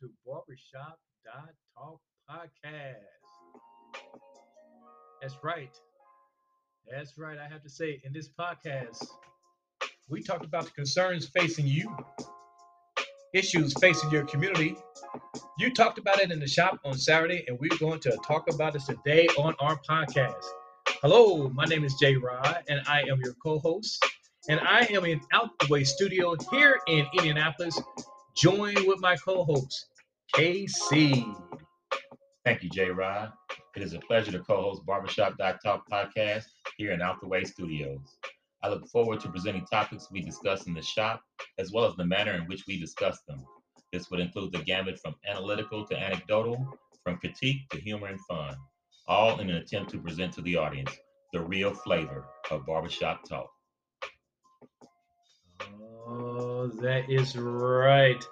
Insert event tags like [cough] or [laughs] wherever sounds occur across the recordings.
to Barbershop Talk Podcast. That's right. That's right. I have to say, in this podcast, we talked about the concerns facing you, issues facing your community. You talked about it in the shop on Saturday, and we're going to talk about it today on our podcast. Hello, my name is Jay Rod, and I am your co host. And I am in Out the Way Studio here in Indianapolis, joined with my co host, KC. Thank you, Jay Rod. It is a pleasure to co-host Barbershop Talk podcast here in Out the Way Studios. I look forward to presenting topics we discuss in the shop, as well as the manner in which we discuss them. This would include the gamut from analytical to anecdotal, from critique to humor and fun, all in an attempt to present to the audience the real flavor of barbershop talk. That is right.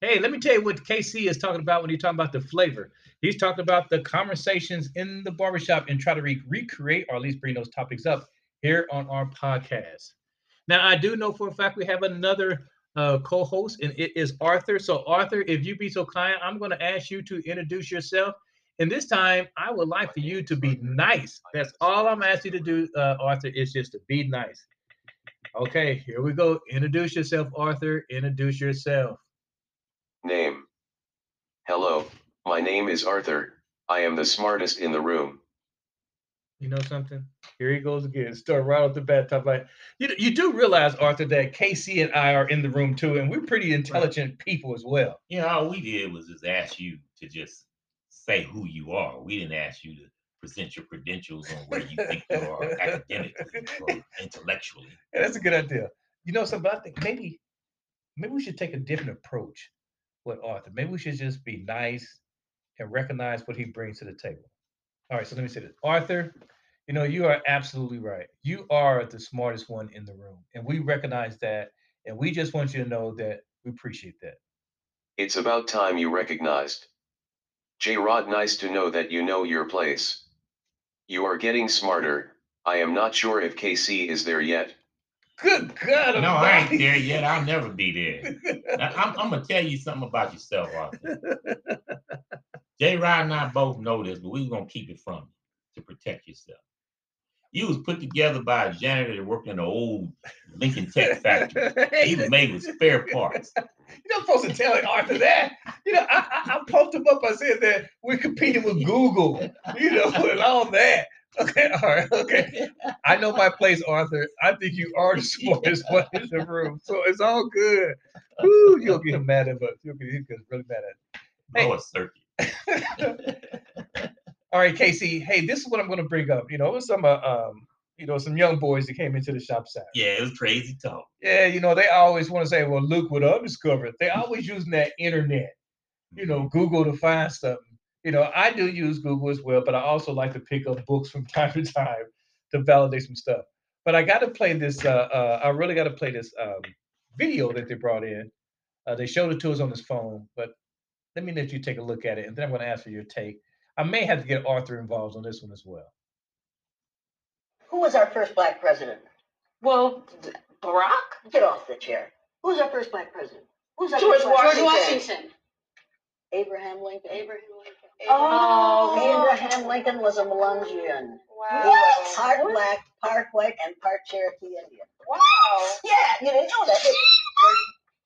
Hey, let me tell you what KC is talking about when he's talking about the flavor. He's talking about the conversations in the barbershop and try to re- recreate or at least bring those topics up here on our podcast. Now, I do know for a fact we have another uh, co-host, and it is Arthur. So, Arthur, if you be so kind, I'm going to ask you to introduce yourself. And this time, I would like for you to be nice. That's all I'm asking you to do, uh, Arthur, is just to be nice. Okay, here we go. Introduce yourself, Arthur. Introduce yourself. Name. Hello, my name is Arthur. I am the smartest in the room. You know something? Here he goes again. Start right off the bat, top like you. You do realize, Arthur, that KC and I are in the room too, and we're pretty intelligent people as well. You know, all we did was just ask you to just say who you are. We didn't ask you to present your credentials on where you think you are [laughs] academically or intellectually. Yeah, that's a good idea. You know something? I think maybe maybe we should take a different approach with Arthur. Maybe we should just be nice and recognize what he brings to the table. All right, so let me say this. Arthur, you know, you are absolutely right. You are the smartest one in the room, and we recognize that. And we just want you to know that we appreciate that. It's about time you recognized. J Rod, nice to know that you know your place. You are getting smarter. I am not sure if KC is there yet. Good God! No, I ain't there yet. I'll never be there. Now, [laughs] I'm, I'm gonna tell you something about yourself, Arthur. Jay Rod and I both know this, but we are gonna keep it from you to protect yourself. You was put together by a janitor that worked in an old Lincoln Tech factory. He [laughs] was made with spare parts. You're not supposed to tell it Arthur that. You know, I, I, I pumped him up. I said that we're competing with Google, you know, [laughs] and all that. Okay, all right, okay. I know my place, Arthur. I think you are the [laughs] smartest one in the room, so it's all good. Woo, you'll get mad at us. You'll get him really mad at. Hey. Oh, it's turkey. [laughs] all right, Casey. Hey, this is what I'm going to bring up. You know, it was some, uh, um, you know, some young boys that came into the shop Saturday. Yeah, it was crazy talk. Yeah, you know, they always want to say, "Well, look what I discovered." They always using that internet, you know, Google to find something you know, I do use Google as well, but I also like to pick up books from [laughs] time to time to validate some stuff. But I got to play this. Uh, uh, I really got to play this um, video that they brought in. Uh, they showed it to us on his phone, but let me let you take a look at it, and then I'm going to ask for your take. I may have to get Arthur involved on this one as well. Who was our first black president? Well, Barack? Get off the chair. Who was our first black president? Who's our George first black Washington. president? Washington. Abraham Lincoln. Abraham Lincoln. Oh, Abraham Lincoln was a Melungeon. Wow. What? Part black, part white, and part Cherokee Indian. Wow. Yeah, you didn't know that.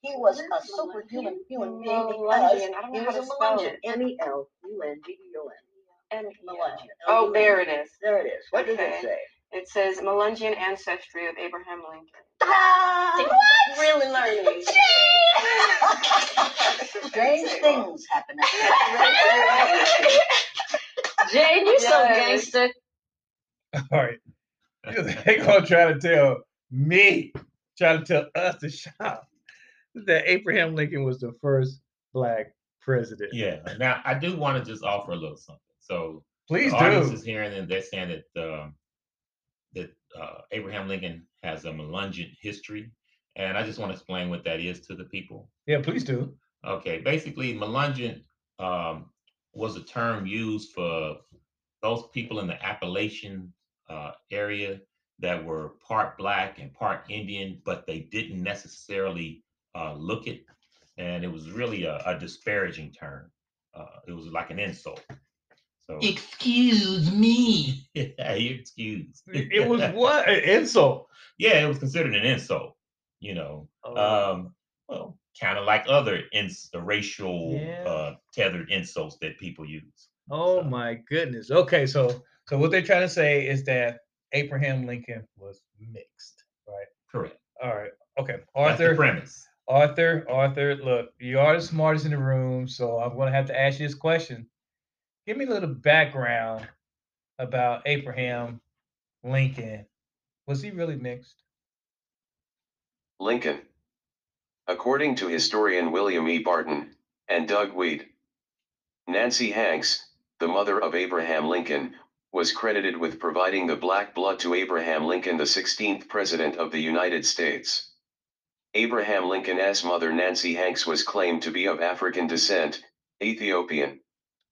He was a superhuman human being because Melungeon. I don't know he was a Melungeon. it. M E L U N G E O N. And Melungeon. Oh, there it is. There it is. What did Okay. it say? It says Melungeon ancestry of Abraham Lincoln. Ah, Really learning. [laughs] Strange things happen. Jane, you so Yes. gangster. All right, [laughs] they gonna try to tell me, try to tell us to shop that Abraham Lincoln was the first black president. Yeah. Now I do want to just offer a little something. So Please the audience do. is hearing and they're saying that um, that uh, Abraham Lincoln has a Melungeon history, and I just want to explain what that is to the people. Yeah, please do. Okay, basically, Melungeon um, was a term used for those people in the Appalachian uh, area that were part black and part Indian, but they didn't necessarily uh, look it and it was really a, a disparaging term. Uh, it was like an insult. So Excuse me. [laughs] yeah, you're excused. It was [laughs] what an insult. yeah, it was considered an insult. You know, Oh, um, well, kind of like other ins- the racial Yeah. uh, tethered insults that people use. oh so- my goodness. Okay, so so what they're trying to say is that Abraham Lincoln was mixed, right? Correct. All right. Okay, Arthur. premise. Arthur, Arthur, look, you are the smartest in the room, so I'm going to have to ask you this question. Give me a little background about Abraham Lincoln. Was he really mixed? Lincoln. According to historian William E. Barton and Doug Wead, Nancy Hanks, the mother of Abraham Lincoln, was credited with providing the black blood to Abraham Lincoln, the 16th President of the United States. Abraham Lincoln's mother Nancy Hanks was claimed to be of African descent, Ethiopian.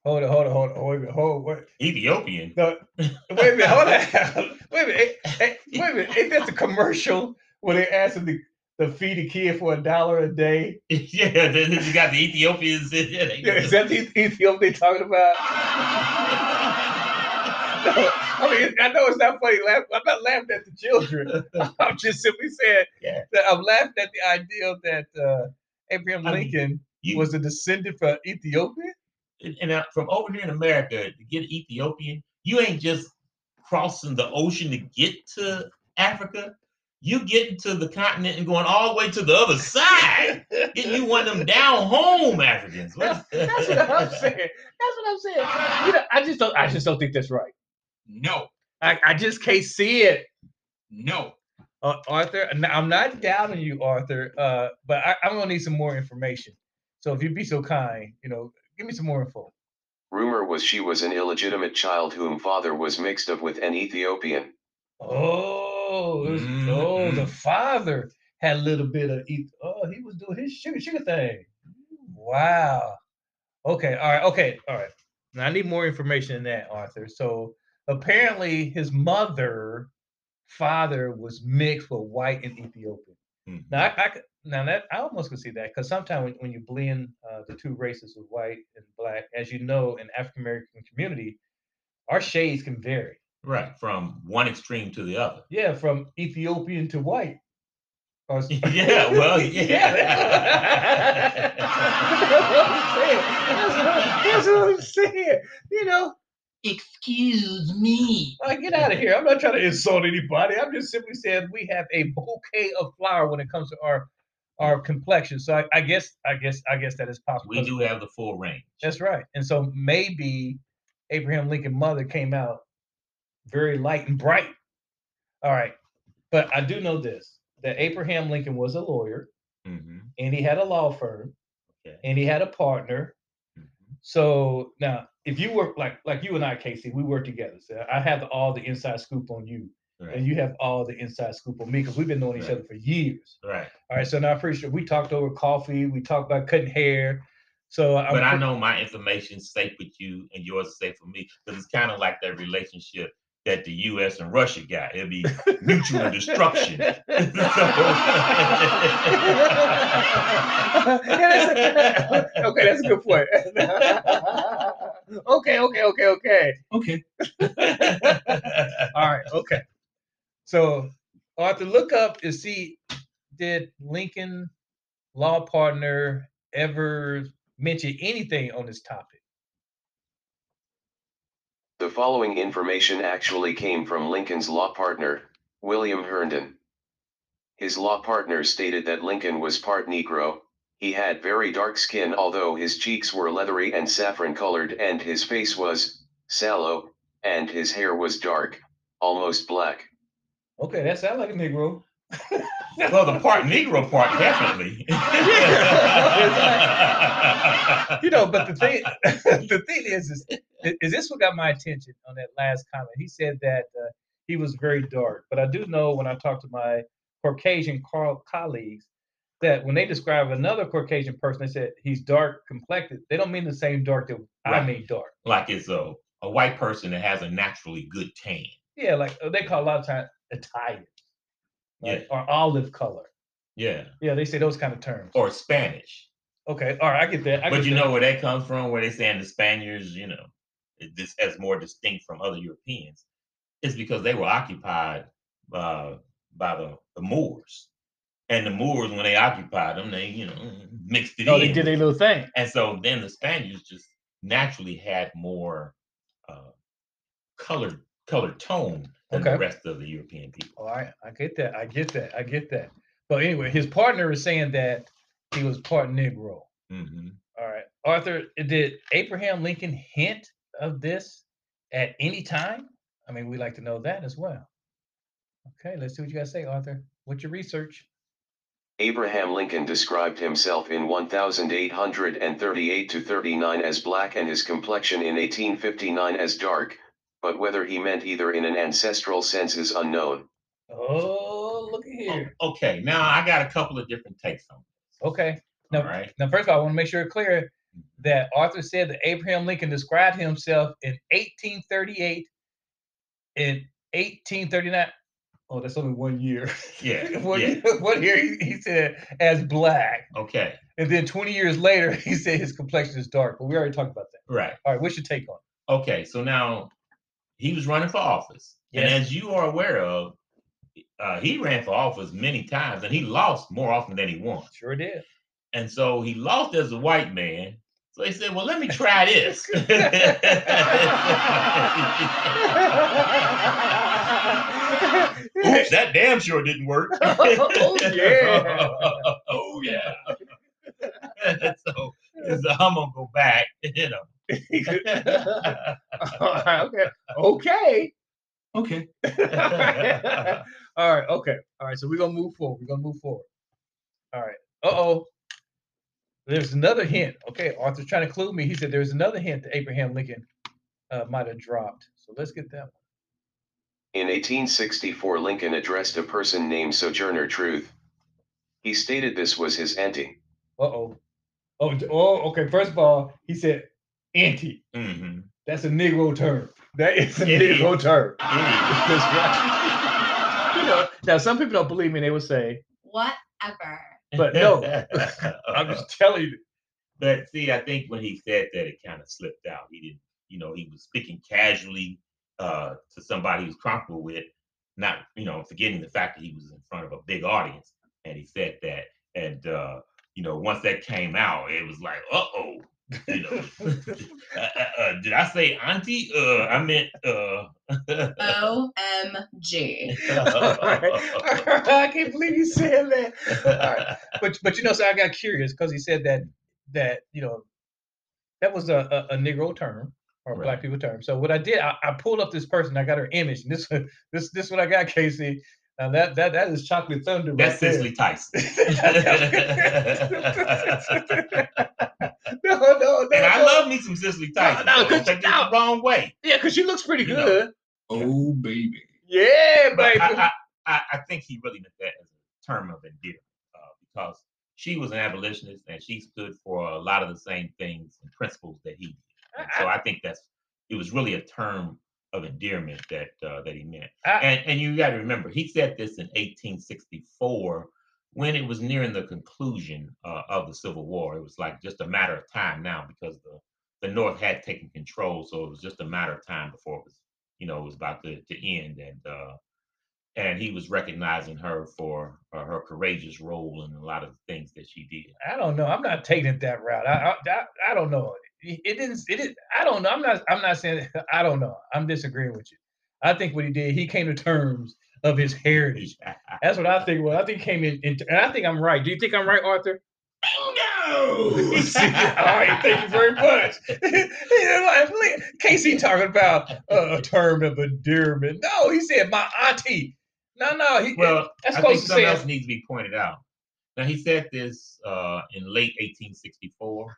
Hold on, hold on, hold on, wait a minute, hold wait, Ethiopian. no, wait a minute, hold on, [laughs] wait a minute, wait a minute, ain't that the commercial where they asking the, to feed a kid for a dollar a day? [laughs] yeah, then you got the Ethiopians. Yeah, is that the Ethiopia they talking about? [laughs] No, I mean, I know it's not funny. Laugh, I'm not laughing at the children. I'm just simply saying Yeah. that I'm laughing at the idea that uh, Abraham I mean, Lincoln You- was a descendant from Ethiopia. And, and uh, from over here in America to get Ethiopian, you ain't just crossing the ocean to get to Africa. You getting to the continent and going all the way to the other side. Getting you one of them down home Africans. What- That's what I'm saying. That's what I'm saying. You know, I just don't. I just don't think that's right. No. I, I just can't see it. No. Uh, Arthur, I'm not doubting you, Arthur, uh, but I, I'm gonna need some more information. So if you'd be so kind, you know, give me some more info. Rumor was she was an illegitimate child whom father was mixed up with an Ethiopian. Oh, it was, oh, the Mhm. father had a little bit of eat. Oh, he was doing his sugar sugar thing. Wow. Okay. All right. Okay. All right. Now I need more information than that, Arthur. So apparently, his mother, father was mixed with white and Ethiopian. Mhm. Now I, I could- now that I almost can see that because sometimes when, when you blend uh, the two races of white and black, as you know, in African American community, our shades can vary. Right, from one extreme to the other. Yeah, from Ethiopian to white. Or s- [laughs] [laughs] Yeah, well, yeah. That's what I'm saying. That's what I'm saying. You know, Excuse me. like, get out of here. I'm not trying to insult anybody. I'm just simply saying we have a bouquet of flower when it comes to our our complexion. So I, I guess, I guess, I guess that is possible. We do have the full range. That's right. And so maybe Abraham Lincoln mother came out very light and bright. All right. But I do know this that Abraham Lincoln was a lawyer hmm and he had a law firm Okay. and he had a partner. Mhm. So now if you work like like you and I, Casey, we work together. So I have all the inside scoop on you, Right. and you have all the inside scoop on me because we've been knowing each Right. other for years. right. All right. So now I'm pretty sure we talked over coffee, we talked about cutting hair. So I'm But I know my information's safe with you and yours is safe for me because it's kind of like that relationship that the U.S. and Russia got. It'll be mutual destruction. [laughs] [laughs] Yeah, that's a- okay, that's a good point. [laughs] okay, okay, okay, okay. Okay. All right, okay. So, Arthur, look up and see did Lincoln law partner ever mention anything on this topic? The following information actually came from Lincoln's law partner, William Herndon. His law partner stated that Lincoln was part Negro, he had very dark skin although his cheeks were leathery and saffron colored and his face was sallow, and his hair was dark, almost black. Okay, that sounds like a Negro. [laughs] well, the part Negro part definitely. [laughs] you know, but the thing, [laughs] the thing is, is, is this what got my attention on that last comment? He said that uh, he was very dark, but I do know when I talk to my Caucasian co- colleagues that when they describe another Caucasian person, they said he's dark complected. They don't mean the same dark that I mean dark. like it's a, a white person that has a naturally good tan. Yeah, like uh, they call a lot of times Italian, Yeah. or olive color. Yeah. Yeah, they say those kind of terms. Or Spanish. Okay, all right, I get that. I but get you that. know where that comes from? Where they saying the Spaniards, you know, this as more distinct from other Europeans, it's because they were occupied uh, by the, the Moors, and the Moors when they occupied them, they you know mixed it Oh, in. they did their little thing. And so then the Spaniards just naturally had more uh, colored colored tone than Okay. the rest of the European people. All right, I get that. I get that. I get that. But anyway, his partner is saying that he was part Negro. hmm All right, Arthur, did Abraham Lincoln hint of this at any time? I mean, we'd like to know that as well. Okay, let's see what you got to say, Arthur. What's your research? Abraham Lincoln described himself in 1838 to 39 as black and his complexion in 1859 as dark, but whether he meant either in an ancestral sense is unknown. Oh, look at oh, here. Okay, now I got a couple of different takes on this. Okay. All Now, right. now, first of all, I want to make sure it's clear mm-hmm. that Arthur said that Abraham Lincoln described himself in 1838 in 1839. Oh, that's only one year. Yeah. [laughs] one, yeah. year one year he, he said as black. Okay. And then 20 years later, [laughs] he said his complexion is dark. But we already talked about that. Right. All right, what's your take on it? Okay. So now he was running for office, Yes. and as you are aware of, uh, he ran for office many times, and he lost more often than he won. Sure did. And so he lost as a white man. So he said, "Well, let me try this." [laughs] Oops, that damn sure didn't work. [laughs] Oh, yeah. [laughs] oh yeah. so, so I'm gonna go back, you know. All right, [laughs] okay. Okay. Okay. [laughs] All right, okay. All right, so we're gonna move forward. We're gonna move forward. All right. Uh-oh. There's another hint. Okay, Arthur's trying to clue me. He said there's another hint that Abraham Lincoln uh, might have dropped. So let's get that one. In 1864, Lincoln addressed a person named Sojourner Truth. He stated this was his auntie. Uh oh. Oh, oh, okay. First of all, he said auntie. hmm That's a Negro term. That is a It is. Negro term. [laughs] That's right. [laughs] you know, now some people don't believe me. They would say, Whatever. but no, [laughs] I'm just telling you. But see, I think when he said that, it kind of slipped out. He didn't, you know, he was speaking casually uh, to somebody he was comfortable with, not, you know, forgetting the fact that he was in front of a big audience, and he said that. And uh, you know, once that came out, it was like, uh oh, you know, uh, uh, uh, did I say auntie? Uh, I meant uh. [laughs] OMG. [laughs] I can't believe you said that. Alright. But but you know, so I got curious because he said that that you know that was a, a, a Negro term or a black people term. So what I did, I, I pulled up this person. I got her image. And this this this what I got, Casey. Now that that that is chocolate thunder. That's right Cicely Tyson. [laughs] there. [laughs] no, no, no. And I no. love me some Cicely Tyson. no, so 'cause- don't take this no. the wrong way. Yeah, because she looks pretty You know. good. Oh baby. Yeah, baby. I, I, I, I think he really meant that as a term of endearment uh, because she was an abolitionist and she stood for a lot of the same things and principles that he did. And so I think that's it was really a term of endearment that uh, that he meant. I- and and you got to remember, he said this in 1864 when it was nearing the conclusion uh, of the Civil War. It was like just a matter of time now because the the North had taken control, so it was just a matter of time before it was you know it was about to, to end and uh, and he was recognizing her for uh, her courageous role in a lot of the things that she did. I don't know. I'm not taking it that route. I I, I, don't know. It, it didn't. It didn't. I don't know. I'm not. I'm not saying. [laughs] I don't know. I'm disagreeing with you. I think what he did, he came to terms of his heritage. [laughs] That's what I think. Well, I think he came in, and I think I'm right. Do you think I'm right, Arthur? Bingo! [laughs] [laughs] All right, thank you very much. You know, like, Casey talking about uh, a term of endearment. No, he said my auntie. No, no. He, well, that's I supposed think to something say else needs to be pointed out. Now he said this uh, in late 1864.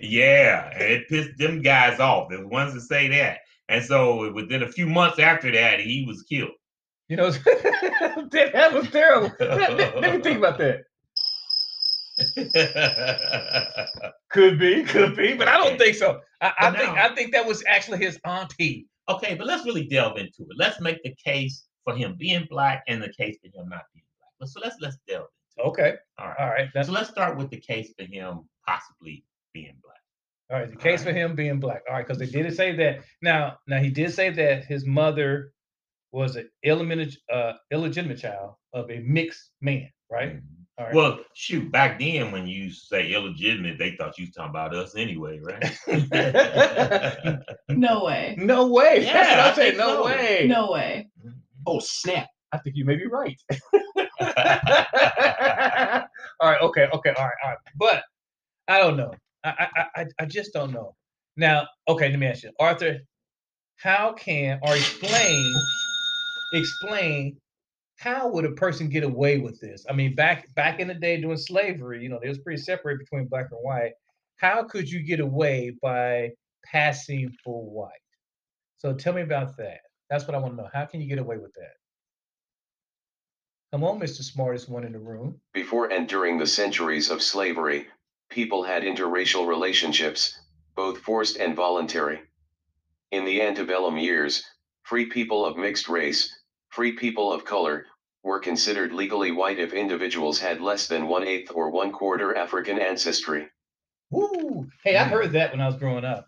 Yeah, and it pissed them guys off. The ones that say that. And so within a few months after that, he was killed. You know, [laughs] that, was terrible. Let, let- let me think about that. Could be, could be, but I don't think so. I, I But think I think that was actually his auntie. okay, but let's really delve into it. Let's make the case for him being black and the case for him not being black. So let's let's delve into. Okay. All right. All right. That's So let's start with the case for him possibly being black. All right. The case All for him being black. All right, because they did say that. Now, now he did say that his mother was an illegitimate, uh, illegitimate child of a mixed man, right? Mhm. All right. Well, shoot, back then when you say illegitimate, they thought you was talking about us anyway, right? [laughs] No way. no way. Yeah, That's what I I'm saying. think No so. way. No way. Oh, snap. I think you may be right. [laughs] all right, okay, okay, all right, all right. But I don't know. I, I, I, just don't know. Now, okay, let me ask you, Arthur. How can or explain explain how would a person get away with this? I mean, back back in the day during slavery, you know, they was pretty separate between black and white. How could you get away by passing for white? So tell me about that. That's what I want to know. How can you get away with that? Come on, Mr. Smartest one in the room. Before and during the centuries of slavery, people had interracial relationships, both forced and voluntary. In the antebellum years, free people of mixed race, free people of color, were considered legally white if individuals had less than one eighth or one quarter African ancestry. Woo! Hey, I heard that when I was growing up.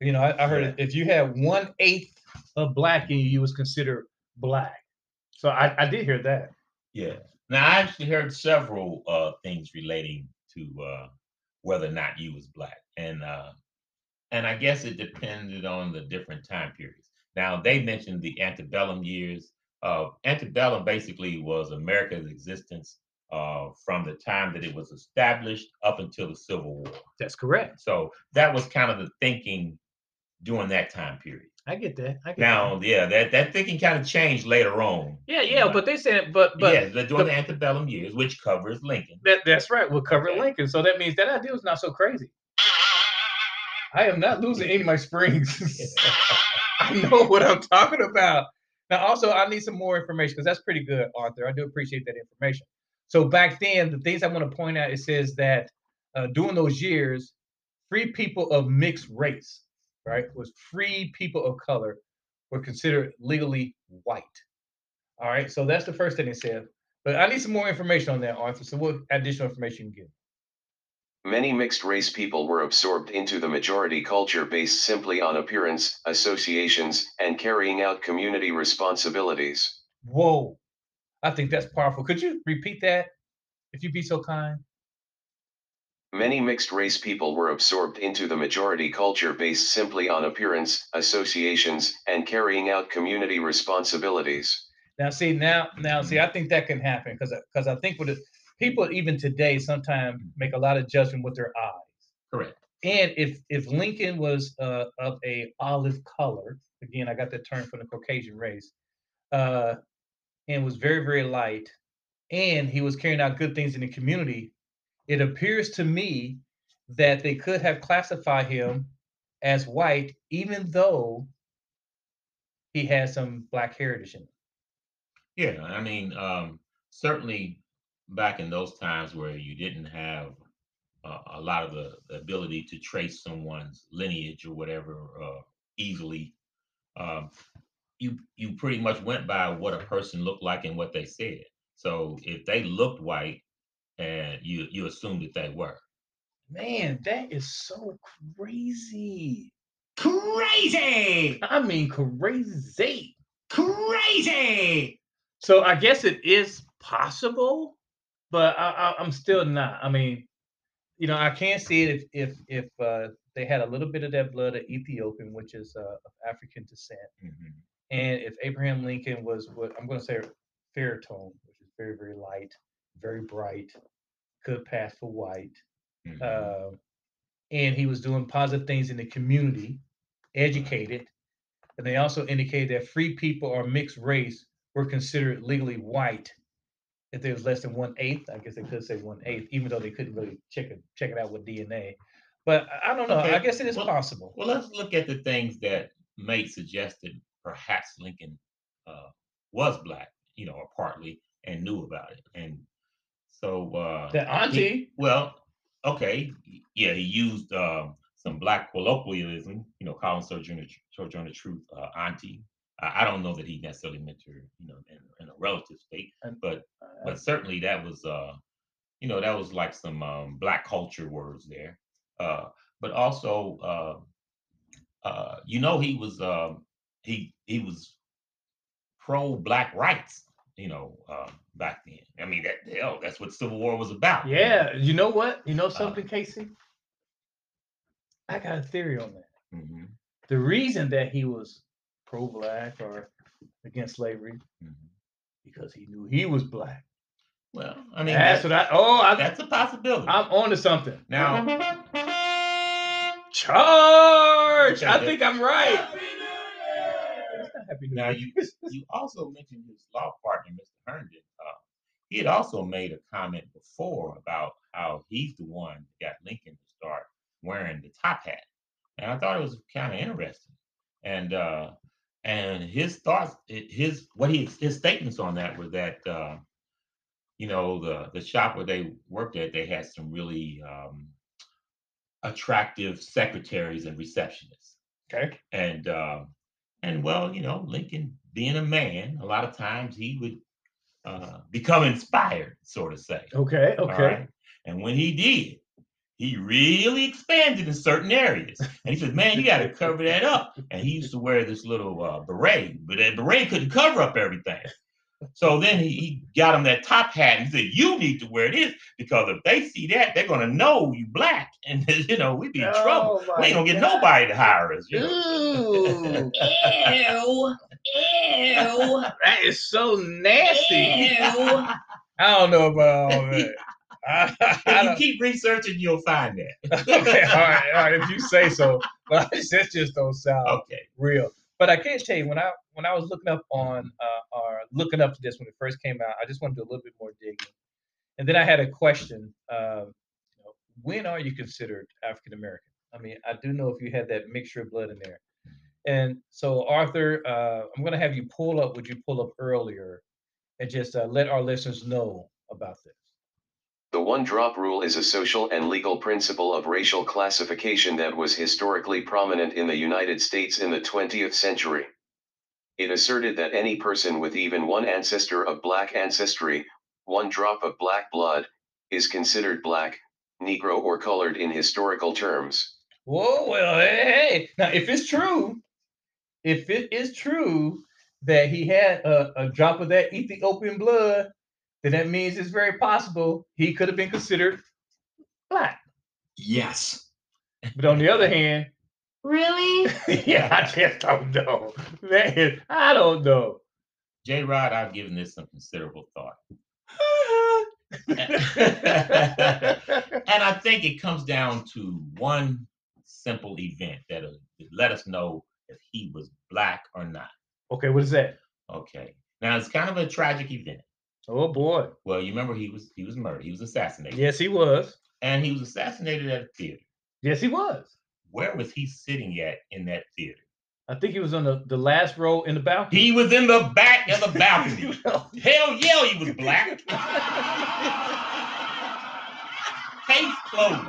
You know, I, I heard Yeah. if you had one eighth of black in you, you was considered black. So I, I did hear that. Yeah. Now I actually heard several uh things relating to uh whether or not you was black. And uh and I guess it depended on the different time periods. Now they mentioned the antebellum years. Uh antebellum basically was America's existence uh from the time that it was established up until the Civil War. That's correct. So that was kind of the thinking during that time period. I get that. I get Now, that. yeah, that, that thinking kind of changed later on. Yeah, yeah, but they said, but but yeah, the- during the- the antebellum years, which covers Lincoln. that, that's right. We'll cover Okay. Lincoln. So that means that idea was not so crazy. I am not losing any of my springs. [laughs] I know what I'm talking about. Now, also, I need some more information because that's pretty good, Arthur. I do appreciate that information. So back then, the things I want to point out, it says that uh, during those years, free people of mixed race, right, was free people of color were considered legally white. All right, so that's the first thing it said. But I need some more information on that, Arthur. So what additional information you can give? Many mixed race people were absorbed into the majority culture based simply on appearance, associations, and carrying out community responsibilities. Whoa, I think that's powerful. Could you repeat that, if you'd be so kind? Many mixed race people were absorbed into the majority culture based simply on appearance, associations, and carrying out community responsibilities. Now, see, now, now, see, I think that can happen because because I think with it, people even today sometimes make a lot of judgment with their eyes. Correct. And if if Lincoln was uh, of a olive color, again, I got that term from the Caucasian race, uh, and was very very light, and he was carrying out good things in the community, it appears to me that they could have classified him as white, even though he had some black heritage in him. Yeah, I mean, um, certainly back in those times where you didn't have uh, a lot of the, the ability to trace someone's lineage or whatever uh, easily, um, you you pretty much went by what a person looked like and what they said. So if they looked white, and you you assumed that they were. Man, that is so crazy. Crazy! I mean, crazy. Crazy! So I guess it is possible, but I, I, I'm still not. I mean, you know, I can't see it if if if uh, they had a little bit of that blood of Ethiopian, which is uh, of African descent, Mhm. and if Abraham Lincoln was what I'm going to say fair tone, which is very very light, very bright, could pass for white, Mhm. uh, and he was doing positive things in the community, educated, and they also indicated that free people or mixed race were considered legally white if there was less than one eighth. I guess they could say one eighth, even though they couldn't really check it check it out with DNA. But I don't know. I guess it is well- possible. Well, let's look at the things that may suggest that perhaps Lincoln uh, was black, you know, or partly, and knew about it. And so, uh, That he- auntie, well, okay, yeah, he used um, some black colloquialism, you know, calling Sojourner, Sojourner Truth uh, auntie. I, I don't know that he necessarily meant her, you know, in, in a relative state, but uh, but certainly that was uh, you know, that was like some um, black culture words there. Uh, but also, uh, uh, you know, he was um, he he was pro black rights. You know, uh, back then. I mean, that hell, that's what Civil War was about. Yeah, you know what? You know Uh, something, Casey? I got a theory on that. Mhm, The reason that he was pro-black or against slavery mhm. because he knew he was black. Well, I mean, That's that- what I. Oh, I, that's a possibility. I'm on to something. now, Charge! I think I'm right. Happy Now you [laughs] you also mentioned his law partner, Mr. Herndon. Uh, he had also made a comment before about how he's the one that got Lincoln to start wearing the top hat, and I thought it was kind of interesting. And uh, and his thoughts, his what he his statements on that were that uh, you know the the shop where they worked at, they had some really um, attractive secretaries and receptionists Okay. and uh, and well, you know, Lincoln being a man, a lot of times he would uh, become inspired, so to say. Okay. Okay. right? And when he did, he really expanded in certain areas. And he said, "Man, you got to cover that up." And he used to wear this little uh, beret, but that beret couldn't cover up everything. So then he, he got him that top hat and he said, "You need to wear this because if they see that, they're gonna know you black, and [laughs] you know we'd be in trouble. Oh, We my ain't gonna get God. nobody to hire us." You know? Ooh, Ew. [laughs] Ew. that is so nasty. Ew. [laughs] I don't know about all that. I, I If you keep researching, you'll find that. okay, all right, all right. If you say so, but that just don't sound Okay. real. But I can't tell you when I when I was looking up on uh, or looking up to this when it first came out, I just wanted to do a little bit more digging, and then I had a question. Um, you know, when are you considered African American? I mean, I do know if you had that mixture of blood in there, and so Arthur, uh, I'm going to have you pull up. Would you pull up earlier, and just uh, let our listeners know about this? The one drop rule is a social and legal principle of racial classification that was historically prominent in the United States in the 20th century. It asserted that any person with even one ancestor of black ancestry, one drop of black blood, is considered black, Negro, or colored in historical terms. Whoa, well, hey, hey. Now, if it's true, if it is true that he had a, a drop of that Ethiopian blood, then that means it's very possible he could have been considered black. Yes. But on the other hand, Really? [laughs] yeah, I just don't know. Man, I don't know. J Rod, I've given this some considerable thought. [laughs] And I think it comes down to one simple event that'll let us know if he was black or not. okay, what is that? Okay. Now it's kind of a tragic event. Oh boy. Well, you remember he was he was murdered. He was assassinated. Yes, he was. And he was assassinated at a theater. Yes, he was. Where was he sitting at in that theater? I think he was on the, the last row in the balcony. He was in the back of the balcony. [laughs] Hell yeah, he was black. [laughs] Case closed.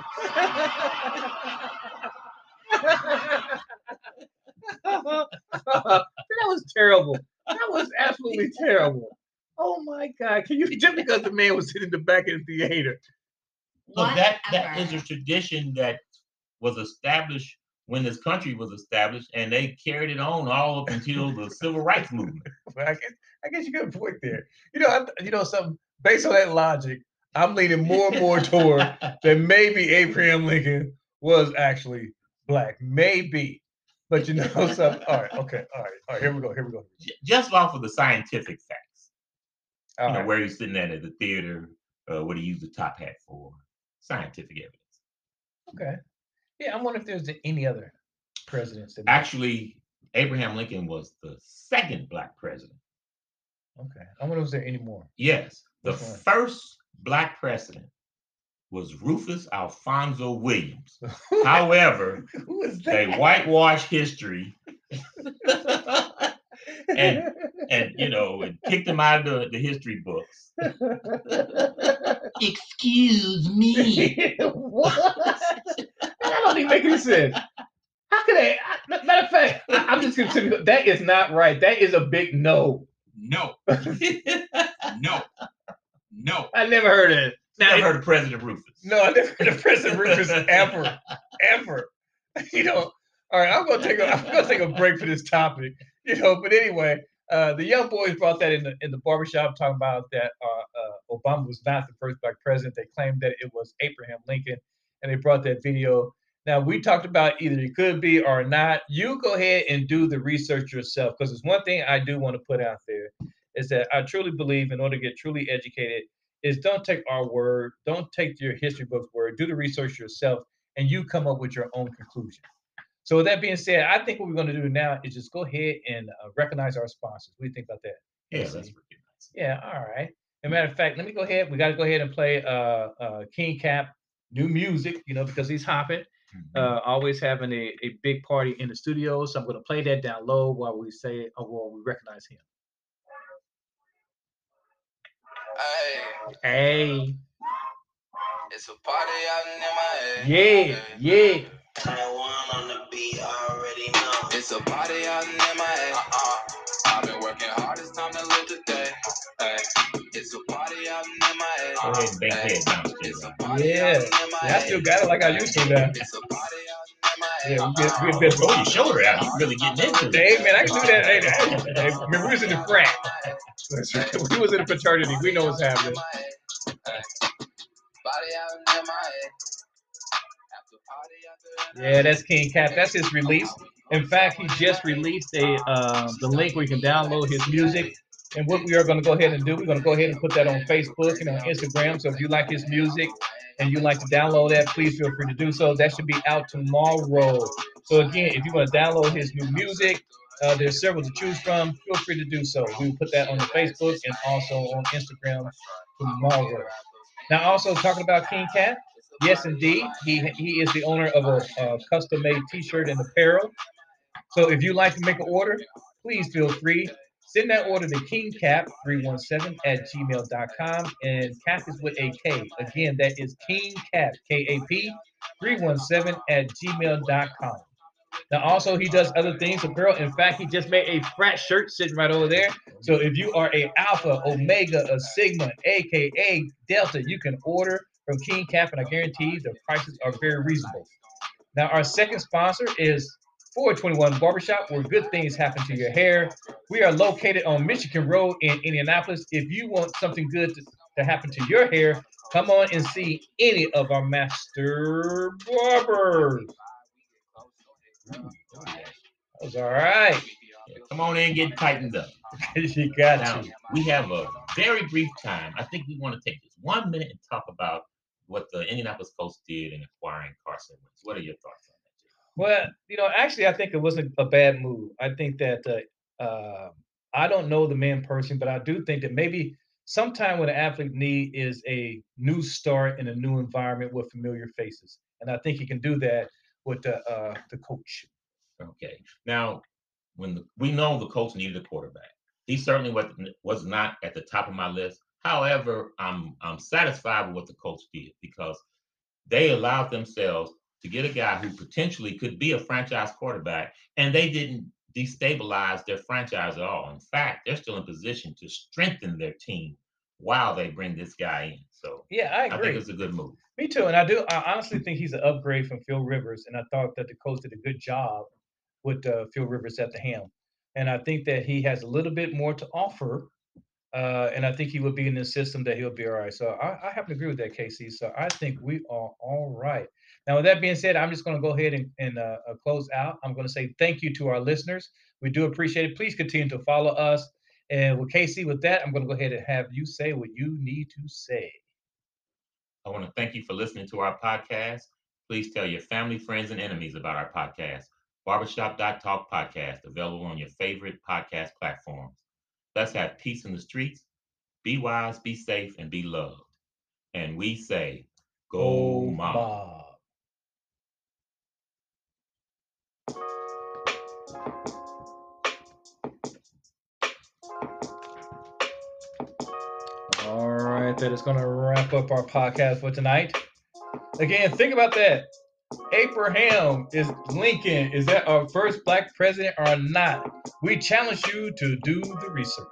that was terrible. That was absolutely terrible. Oh my God! Can you just because the man was sitting in the back of the theater? Look, that that is a tradition that was established when this country was established, and they carried it on all up until the civil rights movement. [laughs] Well, I guess I guess you got a point there. You know, I, you know something. Based on that logic, I'm leaning more and more toward [laughs] that maybe Abraham Lincoln was actually black. Maybe, but you know [laughs] something. All right, okay, all right, all right. Here we go. Here we go. Just off of the scientific facts, All you know, right. where he's sitting at at the theater, uh, what he used the top hat for, scientific evidence. Okay. Yeah, I wonder if there's any other presidents that. Actually, Abraham Lincoln was the second black president. Okay. I wonder if there any more. Yes, the Which first black president was Rufus Alfonso Williams. [laughs] However, [laughs] Who is they that? whitewash history [laughs] and and you know and kicked him out of the, the history books. Excuse me. what? That don't even make any sense. How could they? I- Matter of fact, I, I'm just gonna tell that is not right. That is a big no. No. [laughs] no. No. I never heard of it. Now, Never heard of President Rufus. no, I never heard of President Rufus ever, ever. [laughs] You know. All right, I'm gonna take a I'm gonna take a break for this topic. You know, but anyway, uh, the young boys brought that in the in the barbershop talking about that uh, uh, Obama was not the first black president. They claimed that it was Abraham Lincoln, and they brought that video. Now we talked about either it could be or not. You go ahead and do the research yourself because it's one thing I do want to put out there is that I truly believe in order to get truly educated is don't take our word, don't take your history book's word, do the research yourself, and you come up with your own conclusion. So with that being said, I think what we're going to do now is just go ahead and uh, recognize our sponsors. What do you think about that? Yeah, that's pretty nice. Yeah, all right. As a matter of fact, let me go ahead. We got to go ahead and play uh, uh, King Cap new music, you know, because he's hopping. Mhm. Uh, always having a, a big party in the studio. So I'm going to play that down low while we say, oh, well, we recognize him. Hey, Hey, it's a party out in my head. yeah, yeah. on the beat, already know. It's a party out in MIA. Uh-uh. I've been working hard, it's time to live today. Hey, MIA. Go ahead and bang Hey, head down, It's a J-Rod. party Yeah. out in Yeah, I still got it like I used to now. It's a party out in Yeah, we get, we get Roll your shoulder out. You really getting into it. Hey, man, I can do that. Hey, hey, hey, remember, we was in the frat. [laughs] we was in a fraternity. We know what's happening. Body out in MIA. After party after Yeah, that's King Cap. That's his release. In fact, he just released a uh, the link where you can download his music. And what we are going to go ahead and do, we're going to go ahead and put that on Facebook and on Instagram. So if you like his music and you like to download that, please feel free to do so. That should be out tomorrow. So again, if you want to download his new music, uh, there's several to choose from. Feel free to do so. We will put that on the Facebook and also on Instagram tomorrow. Now, also talking about King Cap, yes, indeed, he he is the owner of a, a custom-made T-shirt and apparel. So if you'd like to make an order, please feel free. Send that order to kingcap317 at gmail.com. And cap is with a K. Again, that is kingcap, K-A-P, 317 at gmail.com. Now, also, he does other things, apparel. In fact, he just made a frat shirt sitting right over there. So if you are a Alpha, Omega, a Sigma, aka Delta, you can order from King Cap, and I guarantee the prices are very reasonable. Now, our second sponsor is 421 Barbershop, where good things happen to your hair. We are located on Michigan Road in Indianapolis. If you want something good to, to happen to your hair, come on and see any of our master barbers. That was all right. Yeah, come on in, get tightened up. [laughs] she got Now, you. we have a very brief time. I think we want to take just one minute and talk about what the Indianapolis Colts did in acquiring Carson Wentz. What are your thoughts on that? Jay? Well, you know, actually, I think it wasn't a bad move. I think that uh, uh, I don't know the man person, but I do think that maybe sometime what an athlete need is a new start in a new environment with familiar faces, and I think he can do that with the uh, the coach. Okay. Now, when the, we know the Colts needed a quarterback, he certainly was, was not at the top of my list. However, I'm I'm satisfied with what the coach did because they allowed themselves to get a guy who potentially could be a franchise quarterback, and they didn't destabilize their franchise at all. In fact, they're still in position to strengthen their team while they bring this guy in. So Yeah, I I think agree. it's a good move. Me too, and I do. I honestly think he's an upgrade from Phil Rivers, and I thought that the coach did a good job with uh, Phil Rivers at the helm. And I think that he has a little bit more to offer, uh, and I think he will be in the system that he'll be all right. So I, I happen to agree with that, Casey. So I think we are all right. Now, with that being said, I'm just going to go ahead and, and uh, uh, close out. I'm going to say thank you to our listeners. We do appreciate it. Please continue to follow us. And with Casey, with that, I'm going to go ahead and have you say what you need to say. I want to thank you for listening to our podcast. Please tell your family, friends, and enemies about our podcast. Barbershop.talk podcast, available on your favorite podcast platforms. Let's have peace in the streets. Be wise, be safe, and be loved. And we say, Go, Mom. Mob. All right, that is going to wrap up our podcast for tonight. Again, think about that. Abraham is Lincoln. Is that our first black president or not? We challenge you to do the research.